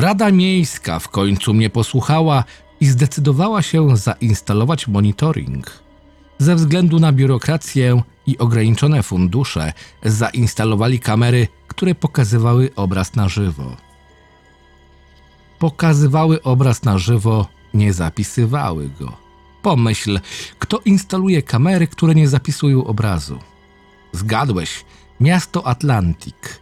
Rada Miejska w końcu mnie posłuchała i zdecydowała się zainstalować monitoring. Ze względu na biurokrację i ograniczone fundusze zainstalowali kamery, które pokazywały obraz na żywo. Pokazywały obraz na żywo, nie zapisywały go. Pomyśl, kto instaluje kamery, które nie zapisują obrazu? Zgadłeś, miasto Atlantik.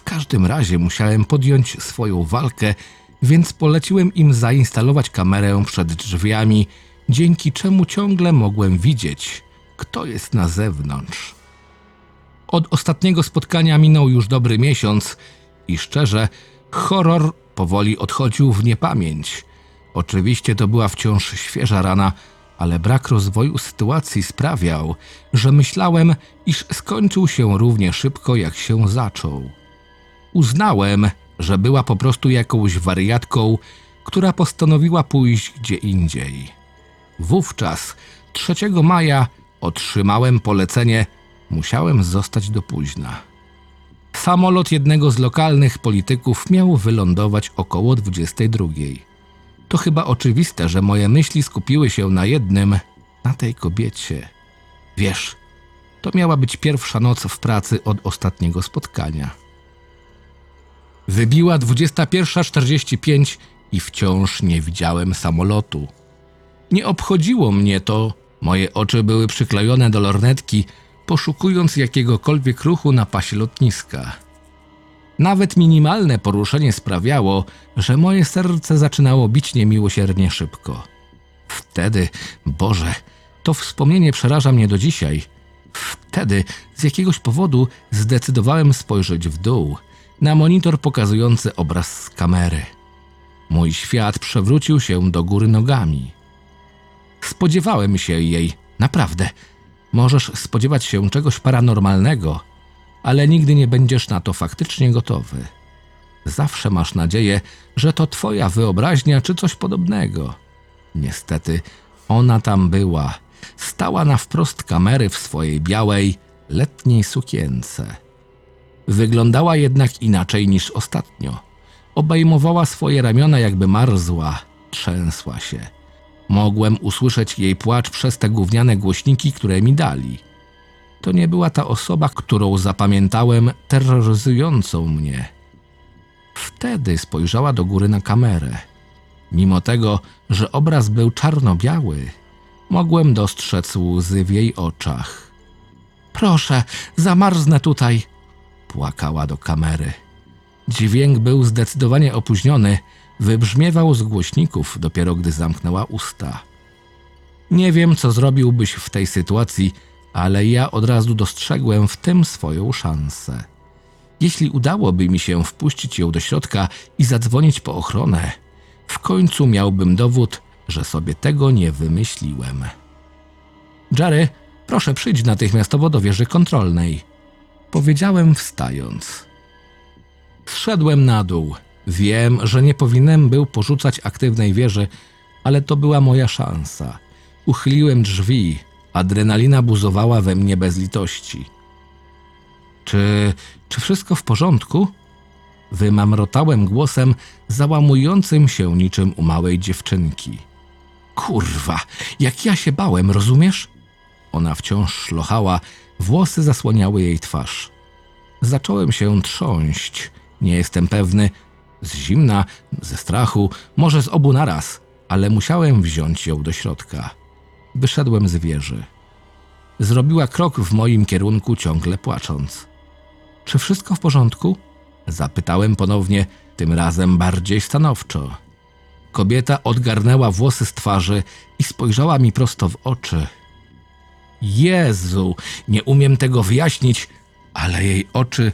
W każdym razie musiałem podjąć swoją walkę, więc poleciłem im zainstalować kamerę przed drzwiami, dzięki czemu ciągle mogłem widzieć, kto jest na zewnątrz. Od ostatniego spotkania minął już dobry miesiąc i szczerze, horror powoli odchodził w niepamięć. Oczywiście to była wciąż świeża rana, ale brak rozwoju sytuacji sprawiał, że myślałem, iż skończył się równie szybko, jak się zaczął. Uznałem, że była po prostu jakąś wariatką, która postanowiła pójść gdzie indziej. Wówczas, 3 maja, otrzymałem polecenie, musiałem zostać do późna. Samolot jednego z lokalnych polityków miał wylądować około 22. To chyba oczywiste, że moje myśli skupiły się na jednym, na tej kobiecie. Wiesz, to miała być pierwsza noc w pracy od ostatniego spotkania. Wybiła 21.45 i wciąż nie widziałem samolotu. Nie obchodziło mnie to, moje oczy były przyklejone do lornetki, poszukując jakiegokolwiek ruchu na pasie lotniska. Nawet minimalne poruszenie sprawiało, że moje serce zaczynało bić niemiłosiernie szybko. Wtedy, Boże, to wspomnienie przeraża mnie do dzisiaj. Wtedy z jakiegoś powodu zdecydowałem spojrzeć w dół, na monitor pokazujący obraz z kamery. Mój świat przewrócił się do góry nogami. Spodziewałem się jej, naprawdę. Możesz spodziewać się czegoś paranormalnego, ale nigdy nie będziesz na to faktycznie gotowy. Zawsze masz nadzieję, że to twoja wyobraźnia czy coś podobnego. Niestety, ona tam była. Stała na wprost kamery w swojej białej, letniej sukience. Wyglądała jednak inaczej niż ostatnio. Obejmowała swoje ramiona, jakby marzła, trzęsła się. Mogłem usłyszeć jej płacz przez te gówniane głośniki, które mi dali. To nie była ta osoba, którą zapamiętałem terroryzującą mnie. Wtedy spojrzała do góry na kamerę. Mimo tego, że obraz był czarno-biały, mogłem dostrzec łzy w jej oczach. Proszę, zamarznę tutaj, płakała do kamery. Dźwięk był zdecydowanie opóźniony, wybrzmiewał z głośników dopiero gdy zamknęła usta. Nie wiem, co zrobiłbyś w tej sytuacji, ale ja od razu dostrzegłem w tym swoją szansę. Jeśli udałoby mi się wpuścić ją do środka i zadzwonić po ochronę, w końcu miałbym dowód, że sobie tego nie wymyśliłem. Jerry, proszę przyjdź natychmiastowo do wieży kontrolnej. Powiedziałem wstając. Zszedłem na dół. Wiem, że nie powinienem był porzucać aktywnej wieży, ale to była moja szansa. Uchyliłem drzwi. Adrenalina buzowała we mnie bez litości. Czy, czy wszystko w porządku? Wymamrotałem głosem załamującym się niczym u małej dziewczynki. Kurwa, jak ja się bałem, rozumiesz? Ona wciąż szlochała, włosy zasłaniały jej twarz. Zacząłem się trząść. Nie jestem pewny, z zimna, ze strachu, może z obu naraz, ale musiałem wziąć ją do środka. Wyszedłem z wieży. Zrobiła krok w moim kierunku, ciągle płacząc. Czy wszystko w porządku? Zapytałem ponownie, tym razem bardziej stanowczo. Kobieta odgarnęła włosy z twarzy i spojrzała mi prosto w oczy. Jezu, nie umiem tego wyjaśnić, ale jej oczy,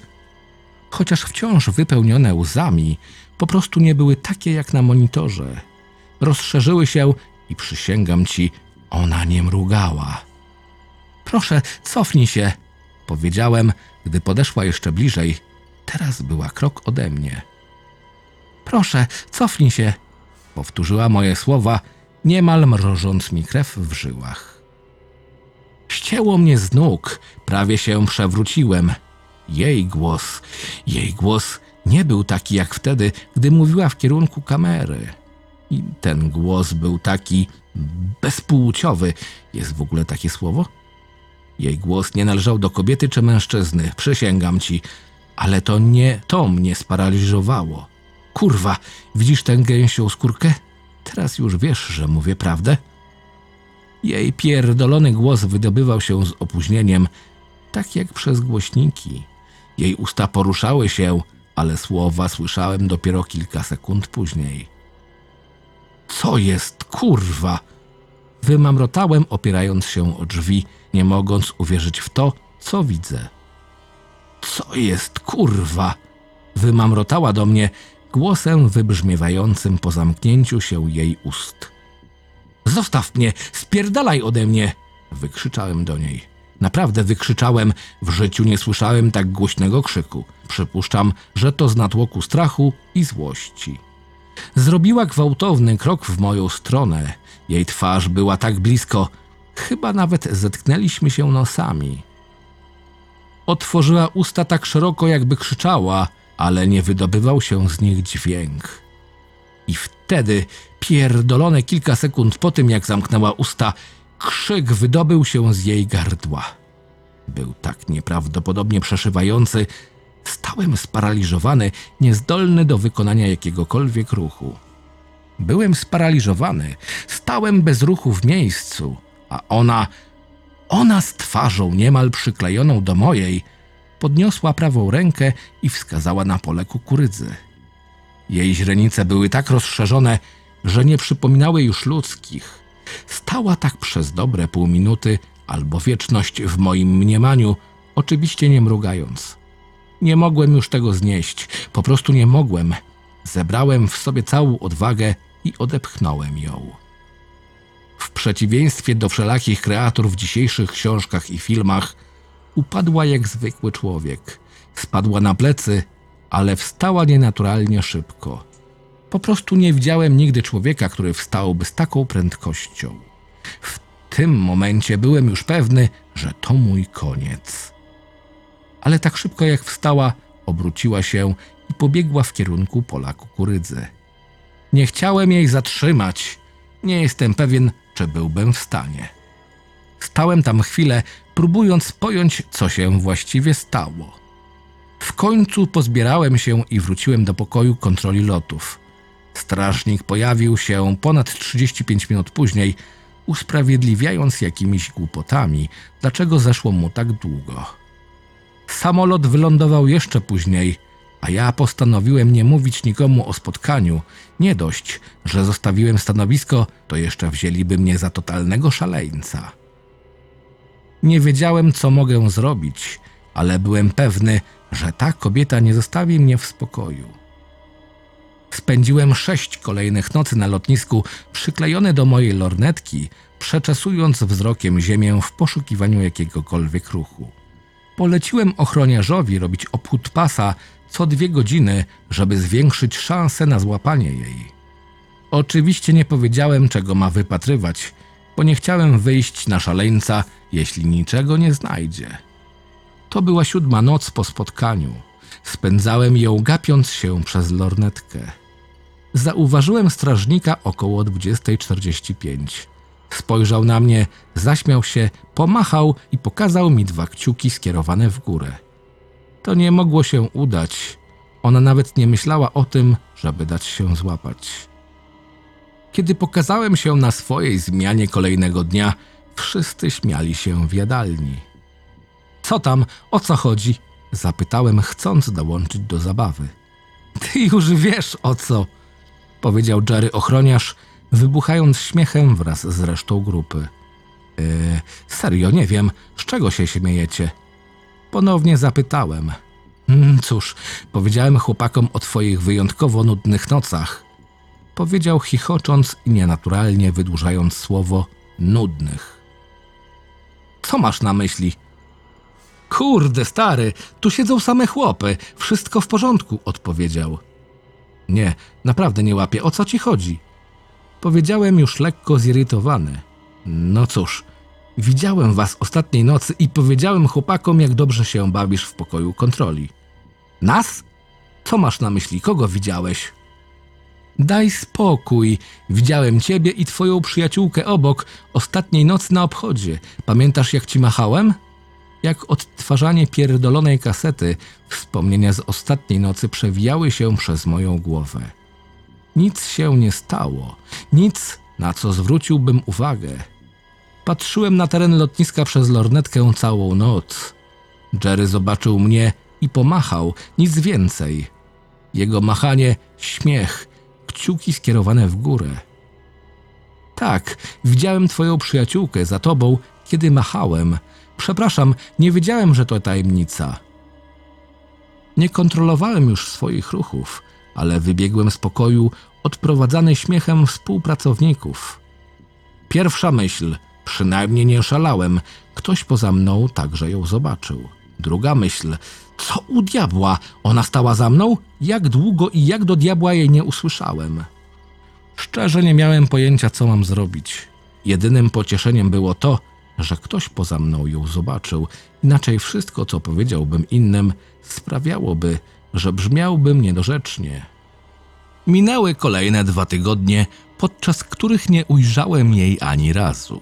chociaż wciąż wypełnione łzami, po prostu nie były takie jak na monitorze. Rozszerzyły się i przysięgam ci, ona nie mrugała. Proszę, cofnij się, powiedziałem, gdy podeszła jeszcze bliżej. Teraz była krok ode mnie. Proszę, cofnij się, powtórzyła moje słowa, niemal mrożąc mi krew w żyłach. Ścięło mnie z nóg, prawie się przewróciłem. Jej głos, jej głos nie był taki jak wtedy, gdy mówiła w kierunku kamery. I ten głos był taki bezpłciowy. Jest w ogóle takie słowo? Jej głos nie należał do kobiety czy mężczyzny, przysięgam ci, ale to nie to mnie sparaliżowało. Kurwa, widzisz tę gęsią skórkę? Teraz już wiesz, że mówię prawdę? Jej pierdolony głos wydobywał się z opóźnieniem, tak jak przez głośniki. Jej usta poruszały się, ale słowa słyszałem dopiero kilka sekund później. Co jest, kurwa? Wymamrotałem, opierając się o drzwi, nie mogąc uwierzyć w to, co widzę. Co jest, kurwa? Wymamrotała do mnie głosem wybrzmiewającym po zamknięciu się jej ust. Zostaw mnie, spierdalaj ode mnie! Wykrzyczałem do niej. Naprawdę wykrzyczałem, w życiu nie słyszałem tak głośnego krzyku. Przypuszczam, że to z natłoku strachu i złości. Zrobiła gwałtowny krok w moją stronę. Jej twarz była tak blisko, chyba nawet zetknęliśmy się nosami. Otworzyła usta tak szeroko, jakby krzyczała, ale nie wydobywał się z nich dźwięk. I wtedy, pierdolone kilka sekund po tym, jak zamknęła usta, krzyk wydobył się z jej gardła. Był tak nieprawdopodobnie przeszywający, stałem sparaliżowany, niezdolny do wykonania jakiegokolwiek ruchu. Byłem sparaliżowany, stałem bez ruchu w miejscu, a ona, ona z twarzą niemal przyklejoną do mojej, podniosła prawą rękę i wskazała na pole kukurydzy. Jej źrenice były tak rozszerzone, że nie przypominały już ludzkich. Stała tak przez dobre pół minuty albo wieczność w moim mniemaniu, oczywiście nie mrugając. Nie mogłem już tego znieść, po prostu nie mogłem. Zebrałem w sobie całą odwagę i odepchnąłem ją. W przeciwieństwie do wszelakich kreatur w dzisiejszych książkach i filmach, upadła jak zwykły człowiek. Spadła na plecy, ale wstała nienaturalnie szybko. Po prostu nie widziałem nigdy człowieka, który wstałby z taką prędkością. W tym momencie byłem już pewny, że to mój koniec. Ale tak szybko jak wstała, obróciła się i pobiegła w kierunku pola kukurydzy. Nie chciałem jej zatrzymać. Nie jestem pewien, czy byłbym w stanie. Stałem tam chwilę, próbując pojąć, co się właściwie stało. W końcu pozbierałem się i wróciłem do pokoju kontroli lotów. Strażnik pojawił się ponad 35 minut później, usprawiedliwiając jakimiś głupotami, dlaczego zeszło mu tak długo. Samolot wylądował jeszcze później, a ja postanowiłem nie mówić nikomu o spotkaniu. Nie dość, że zostawiłem stanowisko, to jeszcze wzięliby mnie za totalnego szaleńca. Nie wiedziałem, co mogę zrobić, ale byłem pewny, że ta kobieta nie zostawi mnie w spokoju. Spędziłem sześć kolejnych nocy na lotnisku, przyklejony do mojej lornetki, przeczesując wzrokiem ziemię w poszukiwaniu jakiegokolwiek ruchu. Poleciłem ochroniarzowi robić obchód pasa co dwie godziny, żeby zwiększyć szanse na złapanie jej. Oczywiście nie powiedziałem, czego ma wypatrywać, bo nie chciałem wyjść na szaleńca, jeśli niczego nie znajdzie. To była siódma noc po spotkaniu. Spędzałem ją gapiąc się przez lornetkę. Zauważyłem strażnika około 20.45. Spojrzał na mnie, zaśmiał się, pomachał i pokazał mi dwa kciuki skierowane w górę. To nie mogło się udać. Ona nawet nie myślała o tym, żeby dać się złapać. Kiedy pokazałem się na swojej zmianie kolejnego dnia, wszyscy śmiali się w jadalni. Co tam? O co chodzi? Zapytałem, chcąc dołączyć do zabawy. Ty już wiesz o co, powiedział Jerry ochroniarz, wybuchając śmiechem wraz z resztą grupy. Yy, serio, nie wiem, z czego się śmiejecie? Ponownie zapytałem. Mm, cóż, powiedziałem chłopakom o twoich wyjątkowo nudnych nocach. Powiedział chichocząc i nienaturalnie wydłużając słowo nudnych. Co masz na myśli? Kurde, stary, tu siedzą same chłopy. Wszystko w porządku, odpowiedział. Nie, naprawdę nie łapię. O co ci chodzi? Powiedziałem już lekko zirytowany. No cóż, widziałem was ostatniej nocy i powiedziałem chłopakom, jak dobrze się bawisz w pokoju kontroli. Nas? Co masz na myśli? Kogo widziałeś? Daj spokój. Widziałem ciebie i twoją przyjaciółkę obok ostatniej nocy na obchodzie. Pamiętasz, jak ci machałem? Jak odtwarzanie pierdolonej kasety, wspomnienia z ostatniej nocy przewijały się przez moją głowę. Nic się nie stało, nic, na co zwróciłbym uwagę. Patrzyłem na teren lotniska przez lornetkę całą noc. Jerry zobaczył mnie i pomachał, nic więcej. Jego machanie, śmiech, kciuki skierowane w górę. Tak, widziałem twoją przyjaciółkę za tobą, kiedy machałem. Przepraszam, nie wiedziałem, że to tajemnica. Nie kontrolowałem już swoich ruchów, ale wybiegłem z pokoju, odprowadzany śmiechem współpracowników. Pierwsza myśl, przynajmniej nie szalałem, ktoś poza mną także ją zobaczył. Druga myśl, co u diabła, ona stała za mną? Jak długo i jak do diabła jej nie usłyszałem? Szczerze nie miałem pojęcia, co mam zrobić. Jedynym pocieszeniem było to, że ktoś poza mną ją zobaczył, inaczej wszystko, co powiedziałbym innym, sprawiałoby, że brzmiałbym niedorzecznie. Minęły kolejne dwa tygodnie, podczas których nie ujrzałem jej ani razu.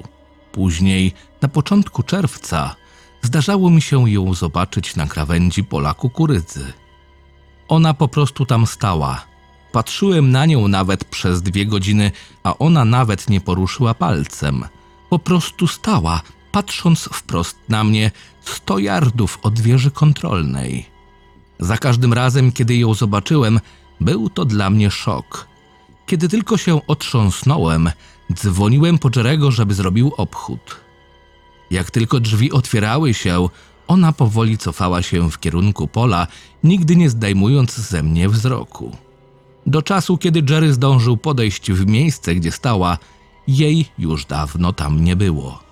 Później, na początku czerwca, zdarzało mi się ją zobaczyć na krawędzi pola kukurydzy. Ona po prostu tam stała. Patrzyłem na nią nawet przez dwie godziny, a ona nawet nie poruszyła palcem. Po prostu stała, patrząc wprost na mnie, sto yardów od wieży kontrolnej. Za każdym razem, kiedy ją zobaczyłem, był to dla mnie szok. Kiedy tylko się otrząsnąłem, dzwoniłem po Jerego, żeby zrobił obchód. Jak tylko drzwi otwierały się, ona powoli cofała się w kierunku pola, nigdy nie zdejmując ze mnie wzroku. Do czasu, kiedy Jerry zdążył podejść w miejsce, gdzie stała, jej już dawno tam nie było.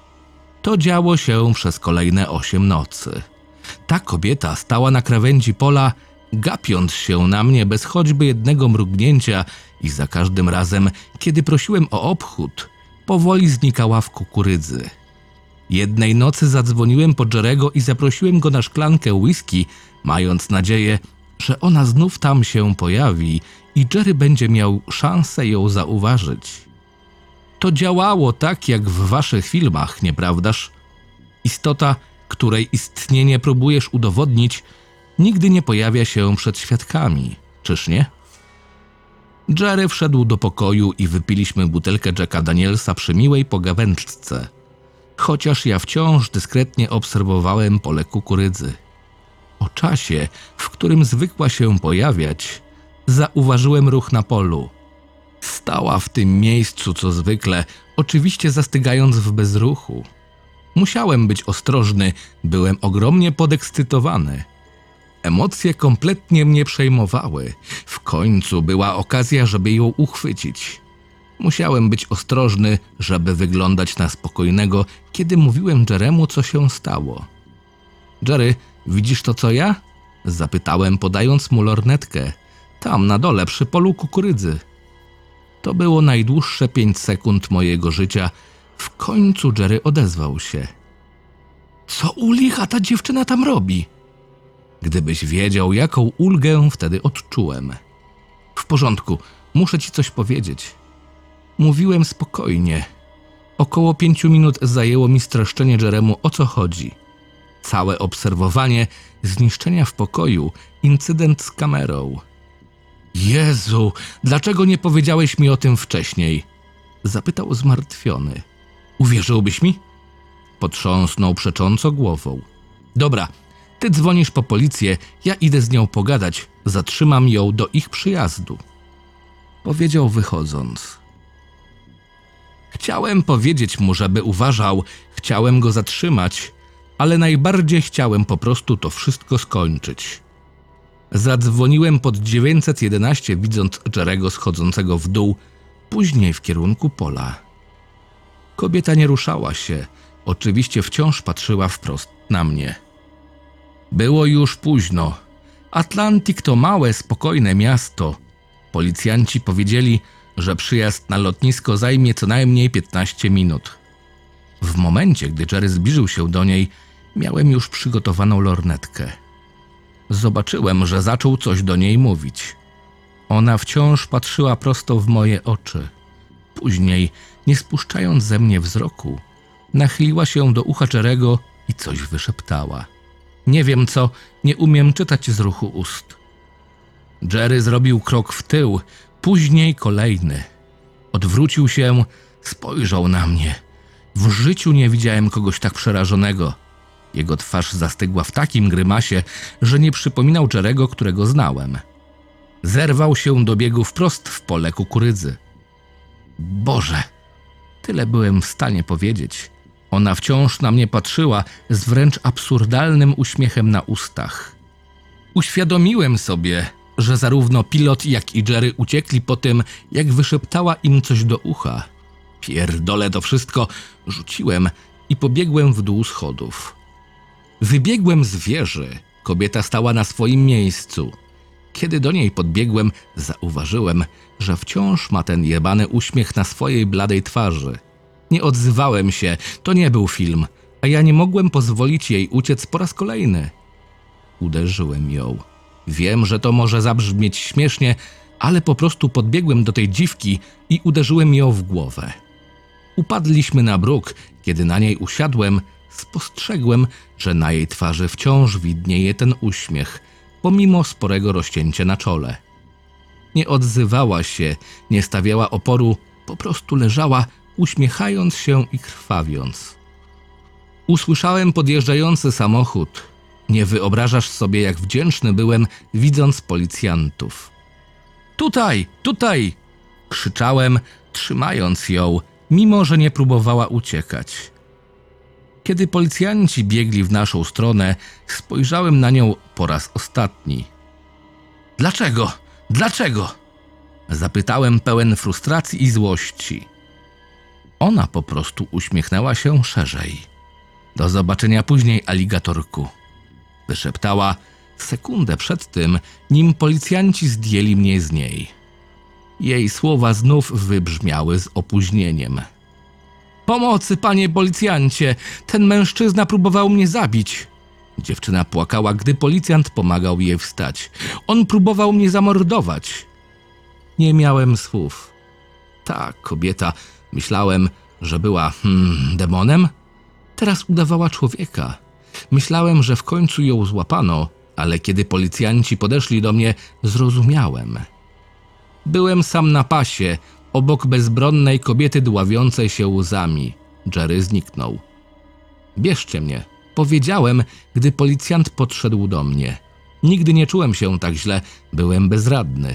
To działo się przez kolejne osiem nocy. Ta kobieta stała na krawędzi pola, gapiąc się na mnie bez choćby jednego mrugnięcia i za każdym razem, kiedy prosiłem o obchód, powoli znikała w kukurydzy. Jednej nocy zadzwoniłem po Jerego i zaprosiłem go na szklankę whisky, mając nadzieję, że ona znów tam się pojawi i Jerry będzie miał szansę ją zauważyć. To działało tak jak w waszych filmach, nieprawdaż? Istota, której istnienie próbujesz udowodnić, nigdy nie pojawia się przed świadkami, czyż nie? Jerry wszedł do pokoju i wypiliśmy butelkę Jacka Danielsa przy miłej pogawędce, chociaż ja wciąż dyskretnie obserwowałem pole kukurydzy. O czasie, w którym zwykła się pojawiać, zauważyłem ruch na polu. Stała w tym miejscu co zwykle, oczywiście zastygając w bezruchu. Musiałem być ostrożny, byłem ogromnie podekscytowany. Emocje kompletnie mnie przejmowały. W końcu była okazja, żeby ją uchwycić. Musiałem być ostrożny, żeby wyglądać na spokojnego, kiedy mówiłem Jeremu, co się stało. Jerry, widzisz to co ja? Zapytałem, podając mu lornetkę. Tam, na dole, przy polu kukurydzy. To było najdłuższe pięć sekund mojego życia. W końcu Jerry odezwał się. Co u licha ta dziewczyna tam robi? Gdybyś wiedział, jaką ulgę wtedy odczułem. W porządku, muszę ci coś powiedzieć. Mówiłem spokojnie. Około pięciu minut zajęło mi streszczenie Jeremu o co chodzi. Całe obserwowanie, zniszczenia w pokoju, incydent z kamerą. Jezu, dlaczego nie powiedziałeś mi o tym wcześniej? Zapytał zmartwiony. Uwierzyłbyś mi? Potrząsnął przecząco głową. Dobra, ty dzwonisz po policję, ja idę z nią pogadać, zatrzymam ją do ich przyjazdu. Powiedział wychodząc. Chciałem powiedzieć mu, żeby uważał, chciałem go zatrzymać, ale najbardziej chciałem po prostu to wszystko skończyć. Zadzwoniłem pod 911, widząc Jerego schodzącego w dół, później w kierunku pola. Kobieta nie ruszała się, oczywiście wciąż patrzyła wprost na mnie. Było już późno. Atlantik to małe, spokojne miasto. Policjanci powiedzieli, że przyjazd na lotnisko zajmie co najmniej 15 minut. W momencie, gdy Jerry zbliżył się do niej, miałem już przygotowaną lornetkę. Zobaczyłem, że zaczął coś do niej mówić. Ona wciąż patrzyła prosto w moje oczy. Później, nie spuszczając ze mnie wzroku, nachyliła się do ucha Jerego i coś wyszeptała. Nie wiem co, nie umiem czytać z ruchu ust. Jerry zrobił krok w tył, później kolejny. Odwrócił się, spojrzał na mnie. W życiu nie widziałem kogoś tak przerażonego. Jego twarz zastygła w takim grymasie, że nie przypominał Jerego, którego znałem. Zerwał się do biegu wprost w pole kukurydzy. Boże, tyle byłem w stanie powiedzieć. Ona wciąż na mnie patrzyła z wręcz absurdalnym uśmiechem na ustach. Uświadomiłem sobie, że zarówno pilot, jak i Jerry uciekli po tym, jak wyszeptała im coś do ucha. Pierdolę to wszystko, rzuciłem i pobiegłem w dół schodów. Wybiegłem z wieży. Kobieta stała na swoim miejscu. Kiedy do niej podbiegłem, zauważyłem, że wciąż ma ten jebany uśmiech na swojej bladej twarzy. Nie odzywałem się, to nie był film, a ja nie mogłem pozwolić jej uciec po raz kolejny. Uderzyłem ją. Wiem, że to może zabrzmieć śmiesznie, ale po prostu podbiegłem do tej dziwki i uderzyłem ją w głowę. Upadliśmy na bruk, kiedy na niej usiadłem, spostrzegłem, że na jej twarzy wciąż widnieje ten uśmiech, pomimo sporego rozcięcia na czole. Nie odzywała się, nie stawiała oporu, po prostu leżała, uśmiechając się i krwawiąc. Usłyszałem podjeżdżający samochód. Nie wyobrażasz sobie, jak wdzięczny byłem, widząc policjantów. Tutaj, tutaj! krzyczałem, trzymając ją, mimo że nie próbowała uciekać. Kiedy policjanci biegli w naszą stronę, spojrzałem na nią po raz ostatni. Dlaczego? Dlaczego? Zapytałem pełen frustracji i złości. Ona po prostu uśmiechnęła się szerzej. Do zobaczenia później, aligatorku. Wyszeptała sekundę przed tym, nim policjanci zdjęli mnie z niej. Jej słowa znów wybrzmiały z opóźnieniem. Pomocy, panie policjancie! Ten mężczyzna próbował mnie zabić. Dziewczyna płakała, gdy policjant pomagał jej wstać. On próbował mnie zamordować. Nie miałem słów. Ta kobieta, myślałem, że była hmm, demonem. Teraz udawała człowieka. Myślałem, że w końcu ją złapano, ale kiedy policjanci podeszli do mnie, zrozumiałem. Byłem sam na pasie, obok bezbronnej kobiety dławiącej się łzami. Jerry zniknął. Bierzcie mnie, powiedziałem, gdy policjant podszedł do mnie. Nigdy nie czułem się tak źle, byłem bezradny.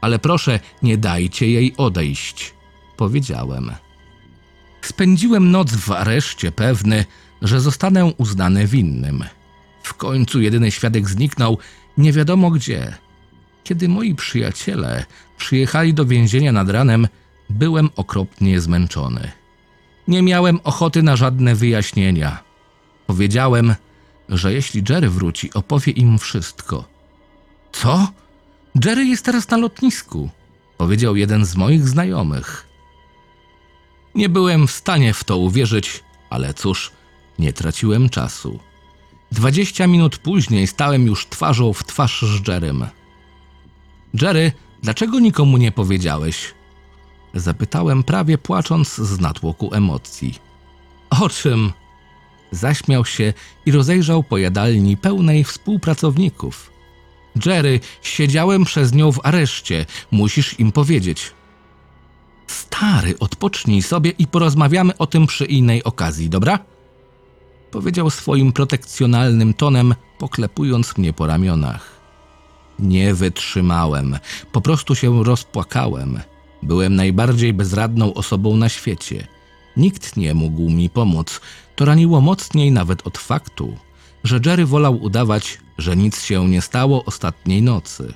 Ale proszę, nie dajcie jej odejść, powiedziałem. Spędziłem noc w areszcie, pewny, że zostanę uznany winnym. W końcu jedyny świadek zniknął, nie wiadomo gdzie. Kiedy moi przyjaciele przyjechali do więzienia nad ranem, byłem okropnie zmęczony. Nie miałem ochoty na żadne wyjaśnienia. Powiedziałem, że jeśli Jerry wróci, opowie im wszystko. Co? Jerry jest teraz na lotnisku, powiedział jeden z moich znajomych. Nie byłem w stanie w to uwierzyć, ale cóż, nie traciłem czasu. Dwadzieścia minut później stałem już twarzą w twarz z Jerrym. Jerry, dlaczego nikomu nie powiedziałeś? Zapytałem prawie płacząc z natłoku emocji. O czym? Zaśmiał się i rozejrzał po jadalni pełnej współpracowników. Jerry, siedziałem przez nią w areszcie. Musisz im powiedzieć. Stary, odpocznij sobie i porozmawiamy o tym przy innej okazji, dobra? Powiedział swoim protekcjonalnym tonem, poklepując mnie po ramionach. Nie wytrzymałem, po prostu się rozpłakałem. Byłem najbardziej bezradną osobą na świecie. Nikt nie mógł mi pomóc. To raniło mocniej nawet od faktu, że Jerry wolał udawać, że nic się nie stało ostatniej nocy.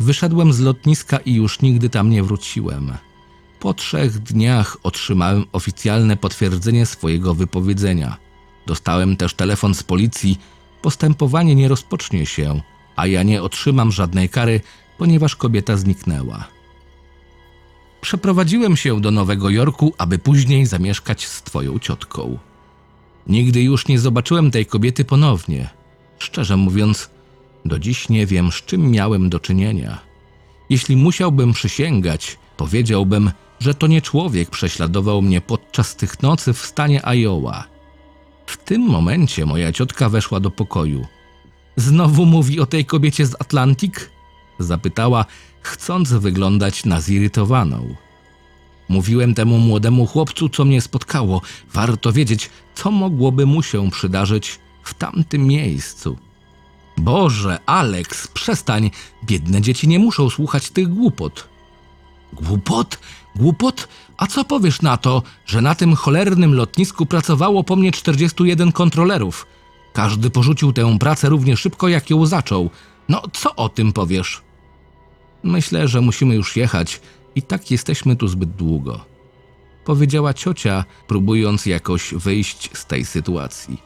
Wyszedłem z lotniska i już nigdy tam nie wróciłem. Po trzech dniach otrzymałem oficjalne potwierdzenie swojego wypowiedzenia. Dostałem też telefon z policji. Postępowanie nie rozpocznie się, a ja nie otrzymam żadnej kary, ponieważ kobieta zniknęła. Przeprowadziłem się do Nowego Jorku, aby później zamieszkać z twoją ciotką. Nigdy już nie zobaczyłem tej kobiety ponownie. Szczerze mówiąc, Do dziś nie wiem, z czym miałem do czynienia. Jeśli musiałbym przysięgać, powiedziałbym, że to nie człowiek prześladował mnie podczas tych nocy w stanie Iowa. W tym momencie moja ciotka weszła do pokoju. Znowu mówi o tej kobiecie z Atlantik? Zapytała, chcąc wyglądać na zirytowaną. Mówiłem temu młodemu chłopcu, co mnie spotkało. Warto wiedzieć, co mogłoby mu się przydarzyć w tamtym miejscu. Boże, Alex, przestań. Biedne dzieci nie muszą słuchać tych głupot. Głupot? Głupot? A co powiesz na to, że na tym cholernym lotnisku pracowało po mnie 41 kontrolerów? Każdy porzucił tę pracę równie szybko, jak ją zaczął. No, co o tym powiesz? Myślę, że musimy już jechać i tak jesteśmy tu zbyt długo. Powiedziała ciocia, próbując jakoś wyjść z tej sytuacji.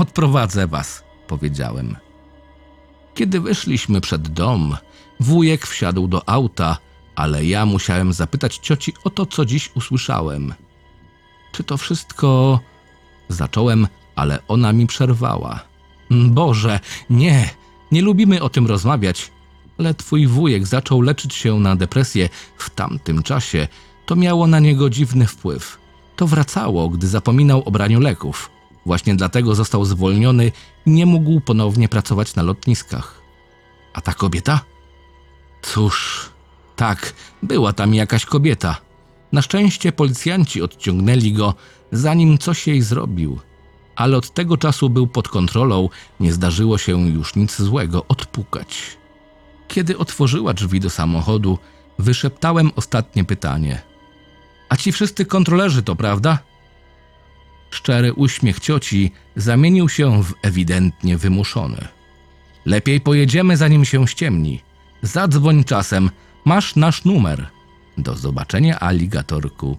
Odprowadzę was, powiedziałem. Kiedy wyszliśmy przed dom, wujek wsiadł do auta, ale ja musiałem zapytać cioci o to, co dziś usłyszałem. Czy to wszystko. Zacząłem, ale ona mi przerwała. Boże, nie, nie lubimy o tym rozmawiać, ale twój wujek zaczął leczyć się na depresję w tamtym czasie. To miało na niego dziwny wpływ. To wracało, gdy zapominał o braniu leków. Właśnie dlatego został zwolniony i nie mógł ponownie pracować na lotniskach. A ta kobieta? Cóż, tak, była tam jakaś kobieta. Na szczęście policjanci odciągnęli go, zanim coś jej zrobił. Ale od tego czasu był pod kontrolą, nie zdarzyło się już nic złego odpukać. Kiedy otworzyła drzwi do samochodu, wyszeptałem ostatnie pytanie. A ci wszyscy kontrolerzy to prawda? Szczery uśmiech cioci zamienił się w ewidentnie wymuszony. Lepiej pojedziemy, zanim się ściemni. Zadzwoń czasem, masz nasz numer. Do zobaczenia, aligatorku.